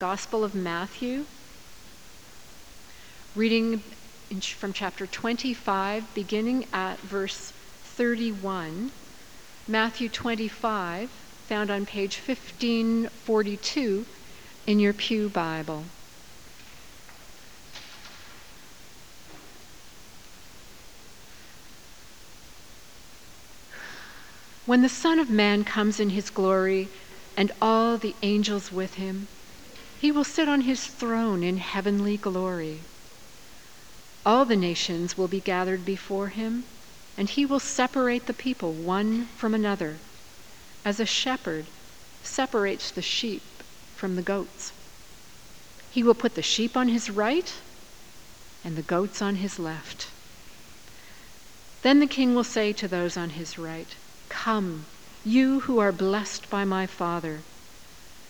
Gospel of Matthew, reading from chapter 25, beginning at verse 31. Matthew 25, found on page 1542 in your Pew Bible. When the Son of Man comes in his glory and all the angels with him, he will sit on his throne in heavenly glory. All the nations will be gathered before him, and he will separate the people one from another, as a shepherd separates the sheep from the goats. He will put the sheep on his right and the goats on his left. Then the king will say to those on his right, Come, you who are blessed by my Father.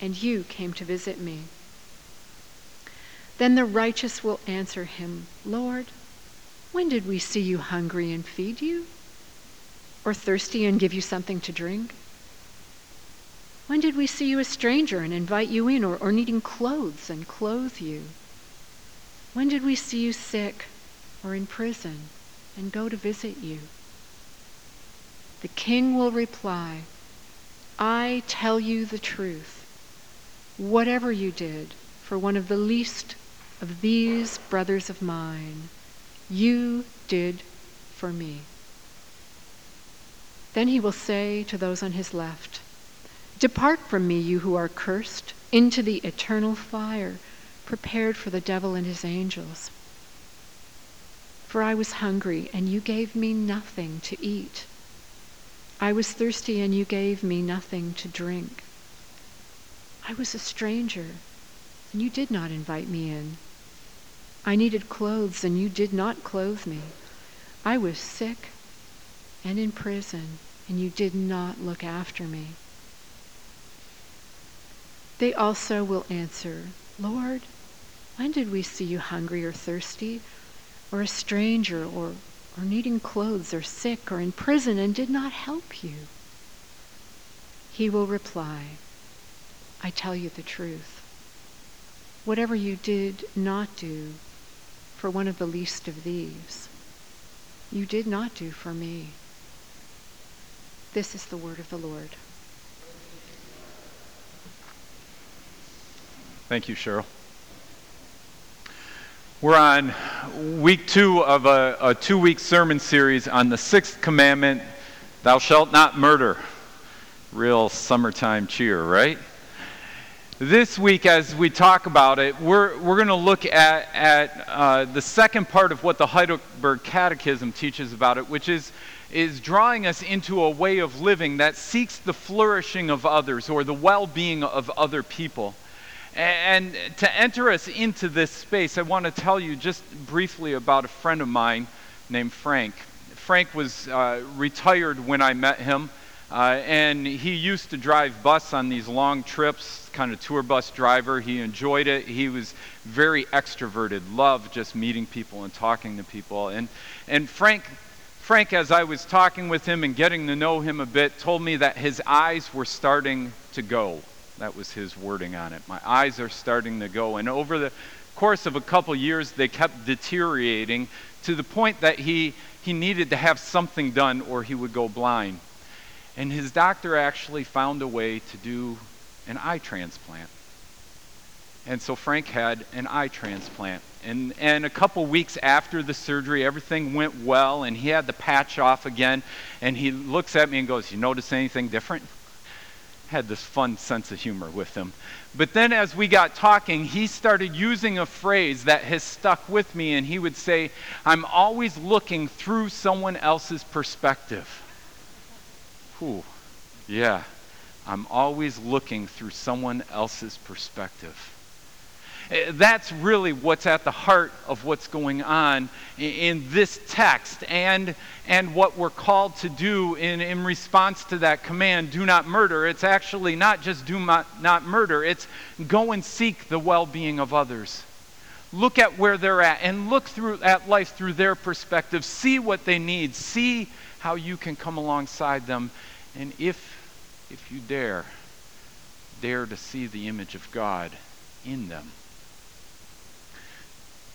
and you came to visit me. Then the righteous will answer him, Lord, when did we see you hungry and feed you? Or thirsty and give you something to drink? When did we see you a stranger and invite you in, or, or needing clothes and clothe you? When did we see you sick or in prison and go to visit you? The king will reply, I tell you the truth whatever you did for one of the least of these brothers of mine, you did for me. Then he will say to those on his left, Depart from me, you who are cursed, into the eternal fire prepared for the devil and his angels. For I was hungry, and you gave me nothing to eat. I was thirsty, and you gave me nothing to drink. I was a stranger, and you did not invite me in. I needed clothes, and you did not clothe me. I was sick and in prison, and you did not look after me. They also will answer, Lord, when did we see you hungry or thirsty, or a stranger, or, or needing clothes, or sick, or in prison, and did not help you? He will reply, I tell you the truth. Whatever you did not do for one of the least of these, you did not do for me. This is the word of the Lord. Thank you, Cheryl. We're on week two of a, a two week sermon series on the sixth commandment Thou shalt not murder. Real summertime cheer, right? This week, as we talk about it, we're, we're going to look at, at uh, the second part of what the Heidelberg Catechism teaches about it, which is, is drawing us into a way of living that seeks the flourishing of others or the well being of other people. And to enter us into this space, I want to tell you just briefly about a friend of mine named Frank. Frank was uh, retired when I met him. Uh, and he used to drive bus on these long trips, kind of tour bus driver. He enjoyed it. He was very extroverted, loved just meeting people and talking to people. And, and Frank, Frank, as I was talking with him and getting to know him a bit, told me that his eyes were starting to go. That was his wording on it. My eyes are starting to go. And over the course of a couple years, they kept deteriorating to the point that he, he needed to have something done or he would go blind. And his doctor actually found a way to do an eye transplant. And so Frank had an eye transplant. And, and a couple weeks after the surgery, everything went well, and he had the patch off again. And he looks at me and goes, You notice anything different? Had this fun sense of humor with him. But then as we got talking, he started using a phrase that has stuck with me, and he would say, I'm always looking through someone else's perspective. Whew, yeah, I'm always looking through someone else's perspective. Eh, that's really what's at the heart of what's going on in this text and, and what we're called to do in, in response to that command do not murder. It's actually not just do not, not murder, it's go and seek the well being of others. Look at where they're at and look through, at life through their perspective. See what they need. See how you can come alongside them. And if, if you dare, dare to see the image of God in them.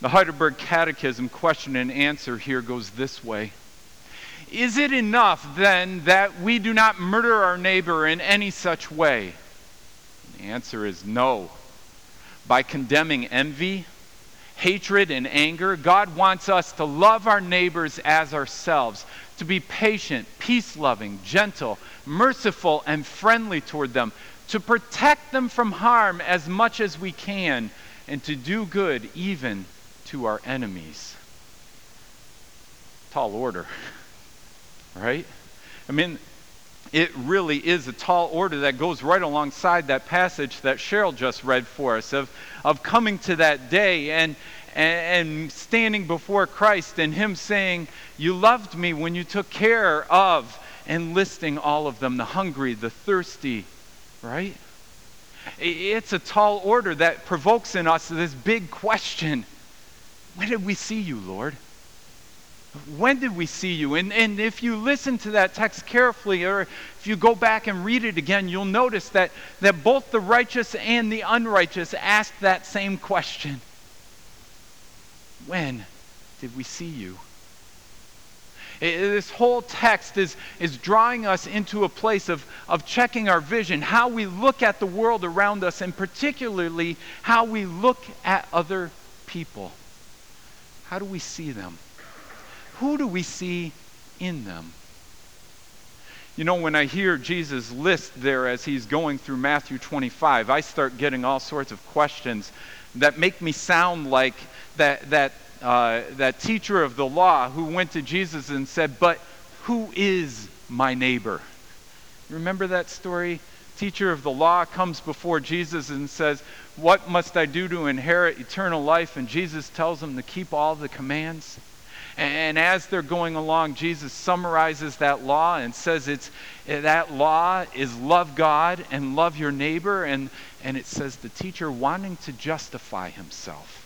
The Heidelberg Catechism question and answer here goes this way Is it enough then that we do not murder our neighbor in any such way? The answer is no. By condemning envy, hatred, and anger, God wants us to love our neighbors as ourselves, to be patient, peace loving, gentle, merciful, and friendly toward them, to protect them from harm as much as we can, and to do good even to our enemies. Tall order, right? I mean, it really is a tall order that goes right alongside that passage that Cheryl just read for us of, of coming to that day and, and, and standing before Christ and Him saying, You loved me when you took care of, and listing all of them the hungry, the thirsty, right? It's a tall order that provokes in us this big question when did we see you, Lord? When did we see you? And, and if you listen to that text carefully, or if you go back and read it again, you'll notice that, that both the righteous and the unrighteous asked that same question When did we see you? This whole text is, is drawing us into a place of, of checking our vision, how we look at the world around us, and particularly how we look at other people. How do we see them? Who do we see in them? You know, when I hear Jesus list there as he's going through Matthew 25, I start getting all sorts of questions that make me sound like that, that, uh, that teacher of the law who went to Jesus and said, But who is my neighbor? Remember that story? Teacher of the law comes before Jesus and says, what must I do to inherit eternal life? And Jesus tells him to keep all the commands. And as they're going along, Jesus summarizes that law and says it's that law is love God and love your neighbor. And, and it says the teacher wanting to justify himself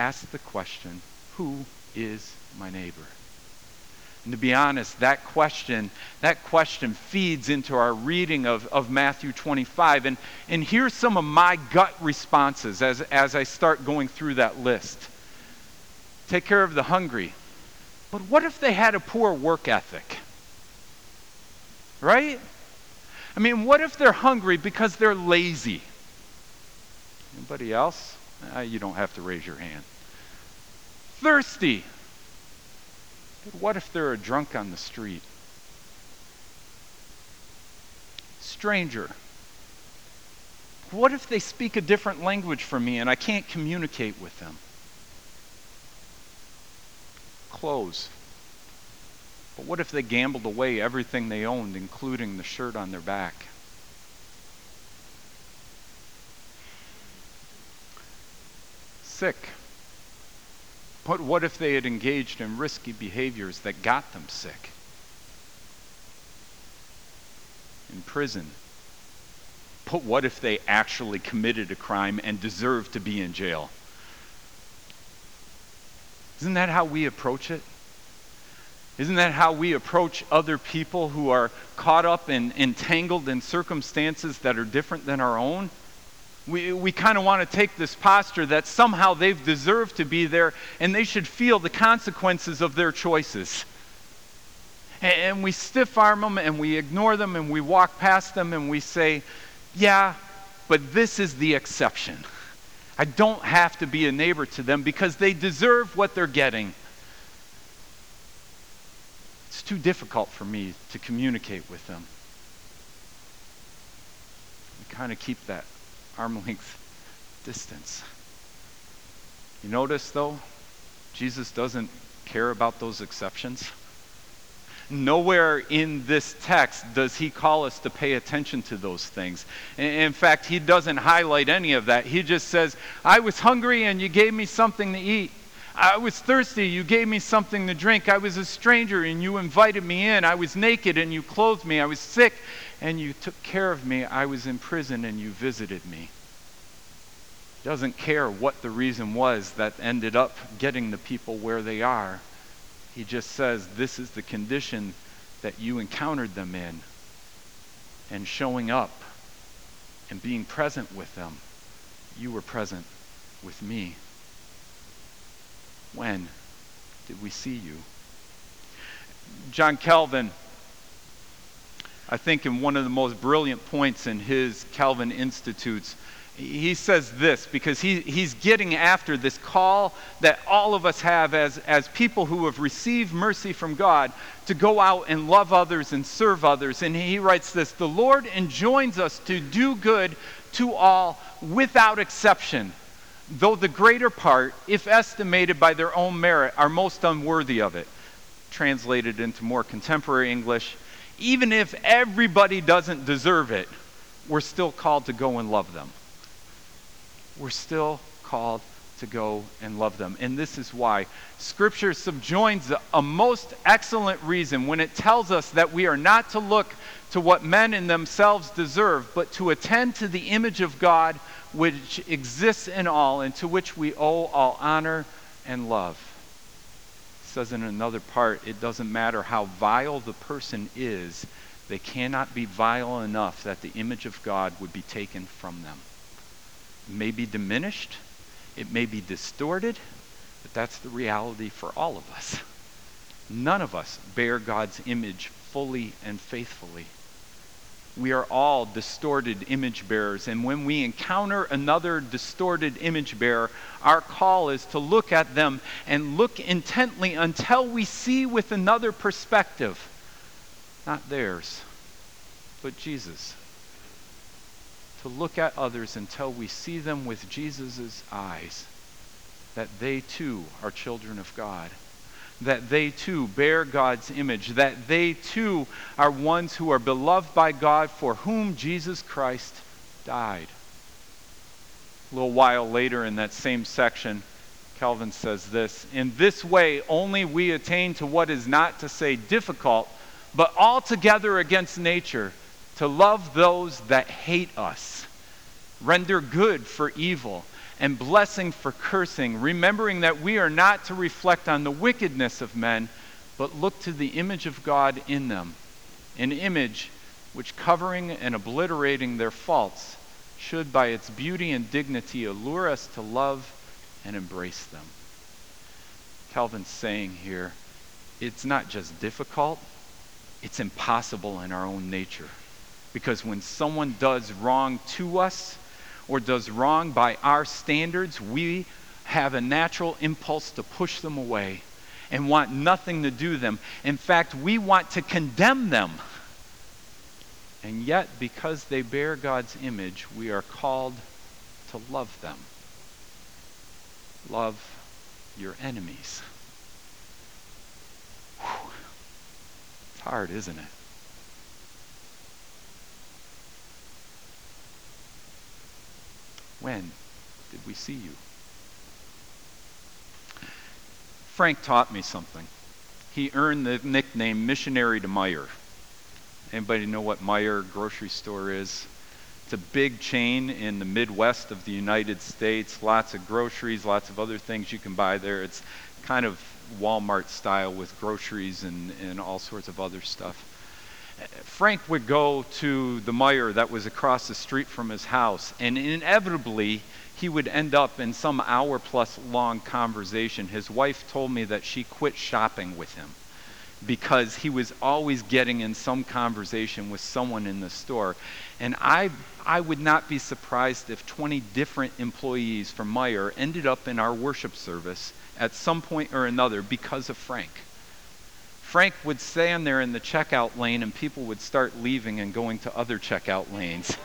ask the question, Who is my neighbor? And to be honest, that question, that question feeds into our reading of, of Matthew 25. And, and here's some of my gut responses as, as I start going through that list. Take care of the hungry. But what if they had a poor work ethic? Right? I mean, what if they're hungry because they're lazy? Anybody else? Uh, you don't have to raise your hand. Thirsty. But what if they're a drunk on the street? Stranger. What if they speak a different language from me and I can't communicate with them? Clothes. But what if they gambled away everything they owned, including the shirt on their back? Sick. But what if they had engaged in risky behaviors that got them sick? In prison. But what if they actually committed a crime and deserved to be in jail? Isn't that how we approach it? Isn't that how we approach other people who are caught up and entangled in circumstances that are different than our own? We, we kind of want to take this posture that somehow they've deserved to be there and they should feel the consequences of their choices. And, and we stiff arm them and we ignore them and we walk past them and we say, yeah, but this is the exception. I don't have to be a neighbor to them because they deserve what they're getting. It's too difficult for me to communicate with them. We kind of keep that arm length distance. You notice, though, Jesus doesn't care about those exceptions. Nowhere in this text does he call us to pay attention to those things. In fact, he doesn't highlight any of that. He just says, I was hungry and you gave me something to eat. I was thirsty, you gave me something to drink. I was a stranger and you invited me in. I was naked and you clothed me. I was sick and you took care of me. I was in prison and you visited me. Doesn't care what the reason was that ended up getting the people where they are. He just says, This is the condition that you encountered them in. And showing up and being present with them, you were present with me. When did we see you? John Calvin, I think, in one of the most brilliant points in his Calvin Institutes, he says this because he, he's getting after this call that all of us have as, as people who have received mercy from God to go out and love others and serve others. And he writes this The Lord enjoins us to do good to all without exception, though the greater part, if estimated by their own merit, are most unworthy of it. Translated into more contemporary English, even if everybody doesn't deserve it, we're still called to go and love them we're still called to go and love them. And this is why Scripture subjoins a most excellent reason when it tells us that we are not to look to what men in themselves deserve, but to attend to the image of God which exists in all and to which we owe all honor and love. It says in another part, it doesn't matter how vile the person is, they cannot be vile enough that the image of God would be taken from them may be diminished, it may be distorted, but that's the reality for all of us. None of us bear God's image fully and faithfully. We are all distorted image bearers, and when we encounter another distorted image bearer, our call is to look at them and look intently until we see with another perspective, not theirs, but Jesus to look at others until we see them with Jesus' eyes, that they too are children of God, that they too bear God's image, that they too are ones who are beloved by God for whom Jesus Christ died. A little while later in that same section, Calvin says this In this way, only we attain to what is not to say difficult, but altogether against nature to love those that hate us, render good for evil, and blessing for cursing, remembering that we are not to reflect on the wickedness of men, but look to the image of God in them, an image which, covering and obliterating their faults, should by its beauty and dignity allure us to love and embrace them. Calvin's saying here, it's not just difficult, it's impossible in our own nature. Because when someone does wrong to us or does wrong by our standards, we have a natural impulse to push them away and want nothing to do them. In fact, we want to condemn them. And yet, because they bear God's image, we are called to love them. Love your enemies. Whew. It's hard, isn't it? When did we see you? Frank taught me something. He earned the nickname Missionary to Meijer. Anybody know what Meijer grocery store is? It's a big chain in the Midwest of the United States. Lots of groceries, lots of other things you can buy there. It's kind of Walmart style with groceries and, and all sorts of other stuff. Frank would go to the Meijer that was across the street from his house, and inevitably he would end up in some hour plus long conversation. His wife told me that she quit shopping with him because he was always getting in some conversation with someone in the store. And I, I would not be surprised if 20 different employees from Meijer ended up in our worship service at some point or another because of Frank. Frank would stand there in the checkout lane and people would start leaving and going to other checkout lanes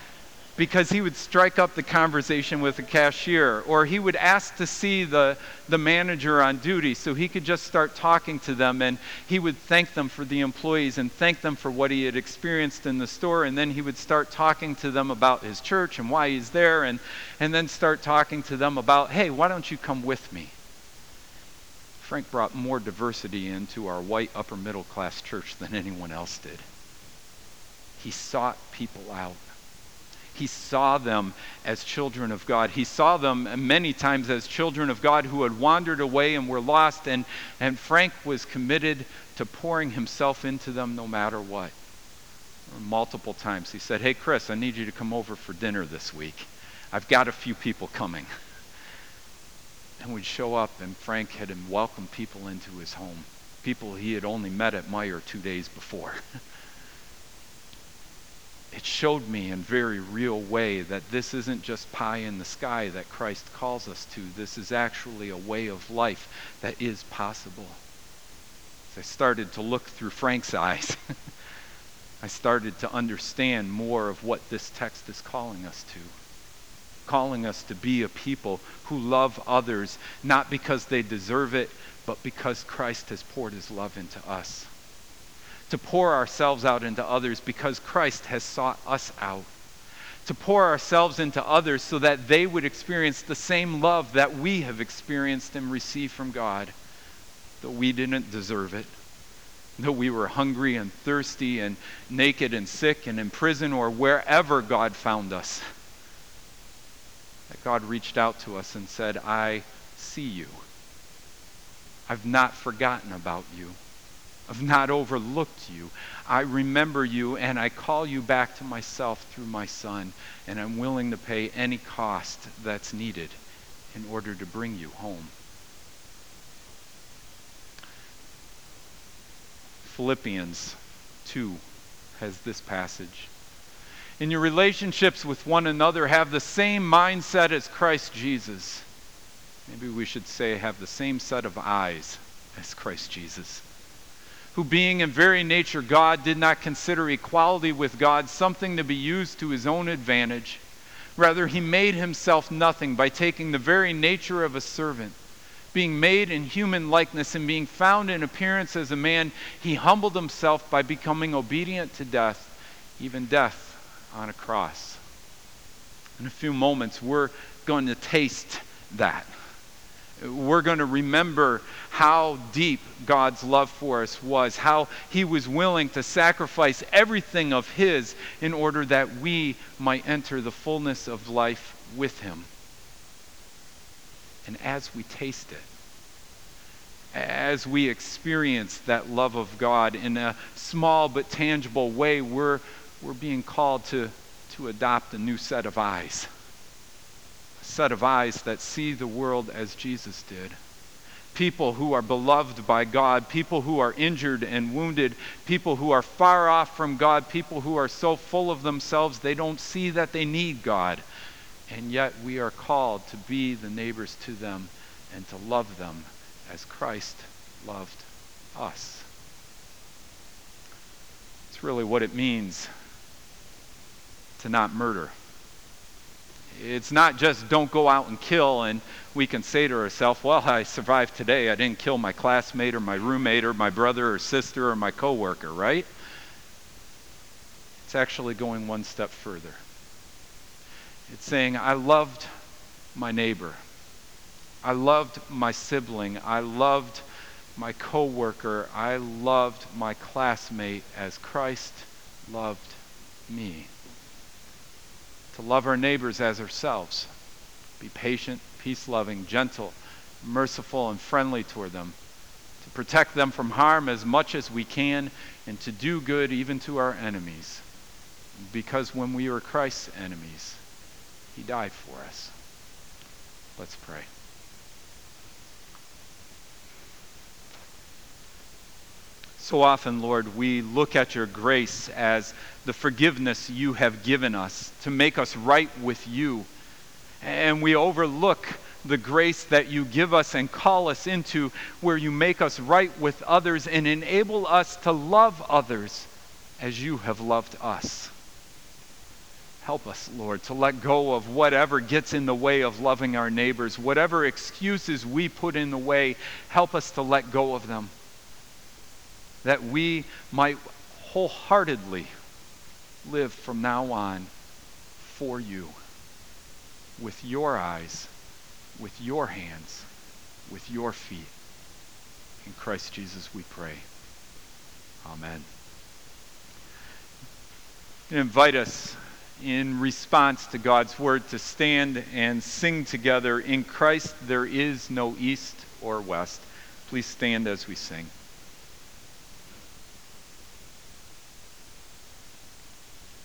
because he would strike up the conversation with the cashier, or he would ask to see the, the manager on duty so he could just start talking to them and he would thank them for the employees and thank them for what he had experienced in the store. And then he would start talking to them about his church and why he's there, and, and then start talking to them about, hey, why don't you come with me? Frank brought more diversity into our white upper middle class church than anyone else did. He sought people out. He saw them as children of God. He saw them many times as children of God who had wandered away and were lost, and, and Frank was committed to pouring himself into them no matter what. Multiple times he said, Hey, Chris, I need you to come over for dinner this week. I've got a few people coming. And we'd show up, and Frank had welcomed people into his home, people he had only met at Meijer two days before. it showed me in very real way that this isn't just pie in the sky that Christ calls us to. This is actually a way of life that is possible. As I started to look through Frank's eyes, I started to understand more of what this text is calling us to. Calling us to be a people who love others, not because they deserve it, but because Christ has poured his love into us to pour ourselves out into others because Christ has sought us out. To pour ourselves into others so that they would experience the same love that we have experienced and received from God, though we didn't deserve it, though we were hungry and thirsty and naked and sick and in prison or wherever God found us. That God reached out to us and said, I see you. I've not forgotten about you. I've not overlooked you. I remember you and I call you back to myself through my Son, and I'm willing to pay any cost that's needed in order to bring you home. Philippians 2 has this passage. In your relationships with one another, have the same mindset as Christ Jesus. Maybe we should say, have the same set of eyes as Christ Jesus who, being in very nature God, did not consider equality with God something to be used to his own advantage. Rather, he made himself nothing by taking the very nature of a servant. Being made in human likeness and being found in appearance as a man, he humbled himself by becoming obedient to death, even death on a cross. In a few moments, we're going to taste that we're going to remember how deep God's love for us was, how he was willing to sacrifice everything of his in order that we might enter the fullness of life with him. And as we taste it, as we experience that love of God in a small but tangible way, we're, we're being called to, to adopt a new set of eyes A set of eyes that see the world as Jesus did. People who are beloved by God, people who are injured and wounded, people who are far off from God, people who are so full of themselves they don't see that they need God. And yet we are called to be the neighbors to them and to love them as Christ loved us. It's really what it means to not murder. It's not just don't go out and kill and we can say to ourselves, well, I survived today. I didn't kill my classmate or my roommate or my brother or sister or my coworker, right? It's actually going one step further. It's saying, I loved my neighbor. I loved my sibling. I loved my coworker. I loved my classmate as Christ loved me to love our neighbors as ourselves, be patient, peace loving, gentle, merciful, and friendly toward them, to protect them from harm as much as we can, and to do good even to our enemies. Because when we were Christ's enemies, he died for us. Let's pray. So often, Lord, we look at your grace as the forgiveness you have given us to make us right with you. And we overlook the grace that you give us and call us into, where you make us right with others and enable us to love others as you have loved us. Help us, Lord, to let go of whatever gets in the way of loving our neighbors, whatever excuses we put in the way, help us to let go of them. That we might wholeheartedly live from now on for you, with your eyes, with your hands, with your feet. In Christ Jesus we pray. Amen. Invite us in response to God's word to stand and sing together In Christ there is no east or west. Please stand as we sing.